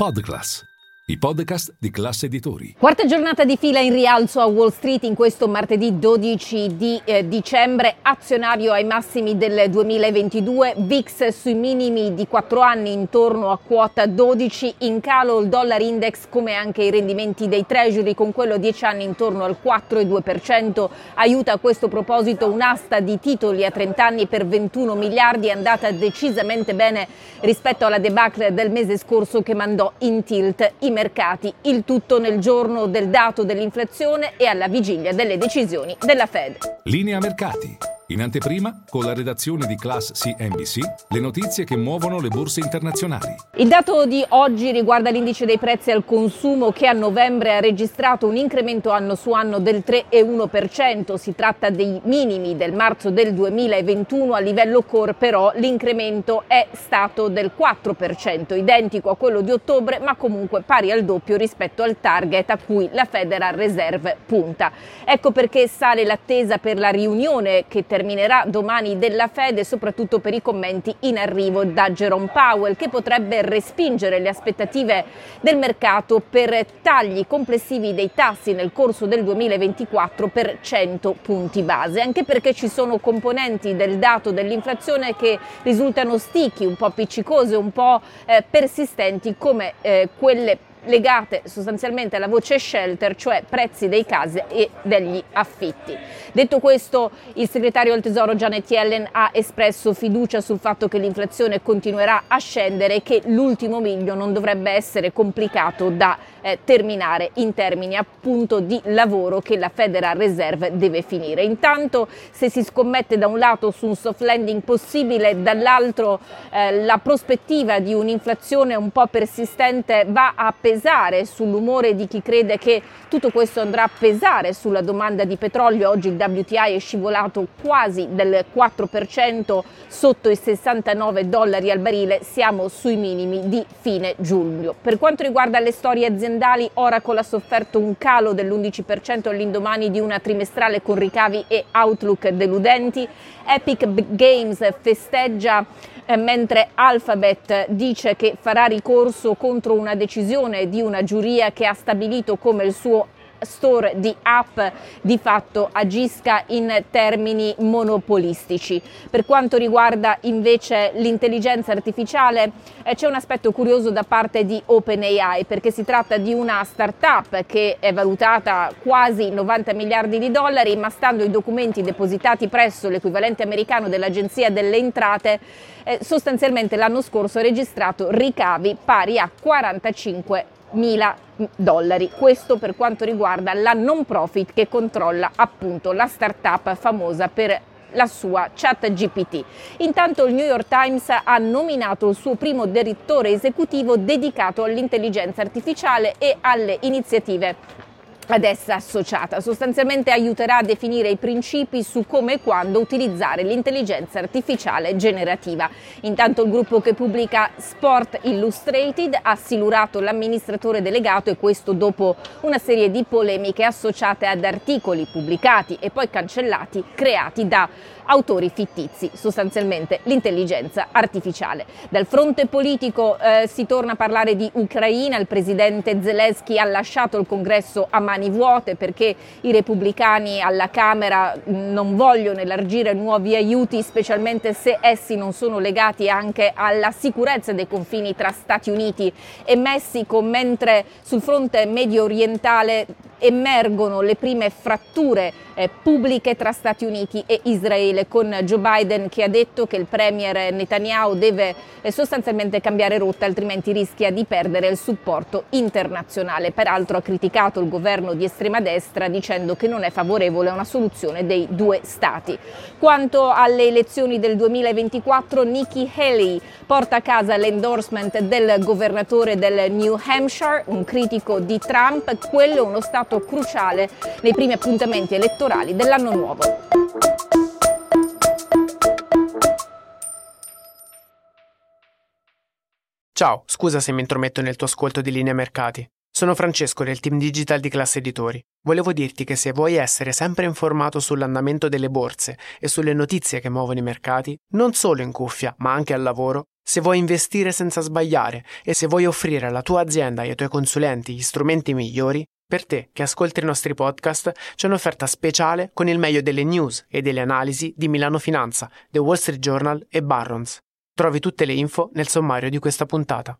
Podcast. I podcast di classe editori. Quarta giornata di fila in rialzo a Wall Street in questo martedì 12 di eh, dicembre, azionario ai massimi del 2022, VIX sui minimi di 4 anni intorno a quota 12, in calo il dollar index come anche i rendimenti dei treasury con quello a 10 anni intorno al 4,2%, aiuta a questo proposito un'asta di titoli a 30 anni per 21 miliardi andata decisamente bene rispetto alla debacle del mese scorso che mandò in tilt i mercati, il tutto nel giorno del dato dell'inflazione e alla vigilia delle decisioni della Fed. Linea mercati. In anteprima, con la redazione di Class CNBC, le notizie che muovono le borse internazionali. Il dato di oggi riguarda l'indice dei prezzi al consumo che a novembre ha registrato un incremento anno su anno del 3,1%. Si tratta dei minimi del marzo del 2021. A livello core però l'incremento è stato del 4%, identico a quello di ottobre ma comunque pari al doppio rispetto al target a cui la Federal Reserve punta. Ecco perché sale l'attesa per la riunione che terrà terminerà domani della Fed soprattutto per i commenti in arrivo da Jerome Powell che potrebbe respingere le aspettative del mercato per tagli complessivi dei tassi nel corso del 2024 per 100 punti base, anche perché ci sono componenti del dato dell'inflazione che risultano sticky, un po' appiccicose, un po' eh, persistenti come eh, quelle legate sostanzialmente alla voce shelter, cioè prezzi dei case e degli affitti. Detto questo, il segretario del Tesoro Janet Yellen ha espresso fiducia sul fatto che l'inflazione continuerà a scendere e che l'ultimo miglio non dovrebbe essere complicato da eh, terminare in termini appunto di lavoro che la Federal Reserve deve finire. Intanto se si scommette da un lato su un soft landing possibile, dall'altro eh, la prospettiva di un'inflazione un po' persistente va a pesare sull'umore di chi crede che tutto questo andrà a pesare sulla domanda di petrolio. Oggi il WTI è scivolato quasi del 4% sotto i 69 dollari al barile, siamo sui minimi di fine giugno. Per quanto riguarda le storie aziendali Oracle ha sofferto un calo dell'11% all'indomani di una trimestrale con ricavi e outlook deludenti. Epic Games festeggia eh, mentre Alphabet dice che farà ricorso contro una decisione di una giuria che ha stabilito come il suo store di app di fatto agisca in termini monopolistici. Per quanto riguarda invece l'intelligenza artificiale eh, c'è un aspetto curioso da parte di OpenAI perché si tratta di una startup che è valutata quasi 90 miliardi di dollari ma stando ai documenti depositati presso l'equivalente americano dell'Agenzia delle Entrate eh, sostanzialmente l'anno scorso ha registrato ricavi pari a 45 mila dollari. Questo per quanto riguarda la non profit che controlla appunto la startup famosa per la sua chat GPT. Intanto il New York Times ha nominato il suo primo direttore esecutivo dedicato all'intelligenza artificiale e alle iniziative ad essa associata. Sostanzialmente aiuterà a definire i principi su come e quando utilizzare l'intelligenza artificiale generativa. Intanto il gruppo che pubblica Sport Illustrated ha silurato l'amministratore delegato e questo dopo una serie di polemiche associate ad articoli pubblicati e poi cancellati creati da autori fittizi, sostanzialmente l'intelligenza artificiale. Dal fronte politico eh, si torna a parlare di Ucraina, il presidente Zelensky ha lasciato il congresso a mani vuote perché i repubblicani alla Camera non vogliono elargire nuovi aiuti, specialmente se essi non sono legati anche alla sicurezza dei confini tra Stati Uniti e Messico, mentre sul fronte medio orientale emergono le prime fratture eh, pubbliche tra Stati Uniti e Israele con Joe Biden che ha detto che il premier Netanyahu deve eh, sostanzialmente cambiare rotta altrimenti rischia di perdere il supporto internazionale. Peraltro ha criticato il governo di estrema destra dicendo che non è favorevole a una soluzione dei due stati. Quanto alle elezioni del 2024 Nikki Haley porta a casa l'endorsement del governatore del New Hampshire, un critico di Trump, quello è uno stato stato cruciale nei primi appuntamenti elettorali dell'anno nuovo. Ciao, scusa se mi intrometto nel tuo ascolto di linea mercati. Sono Francesco del team digital di Classe Editori. Volevo dirti che se vuoi essere sempre informato sull'andamento delle borse e sulle notizie che muovono i mercati, non solo in cuffia, ma anche al lavoro, se vuoi investire senza sbagliare e se vuoi offrire alla tua azienda e ai tuoi consulenti gli strumenti migliori, per te che ascolti i nostri podcast c'è un'offerta speciale con il meglio delle news e delle analisi di Milano Finanza, The Wall Street Journal e Barrons. Trovi tutte le info nel sommario di questa puntata.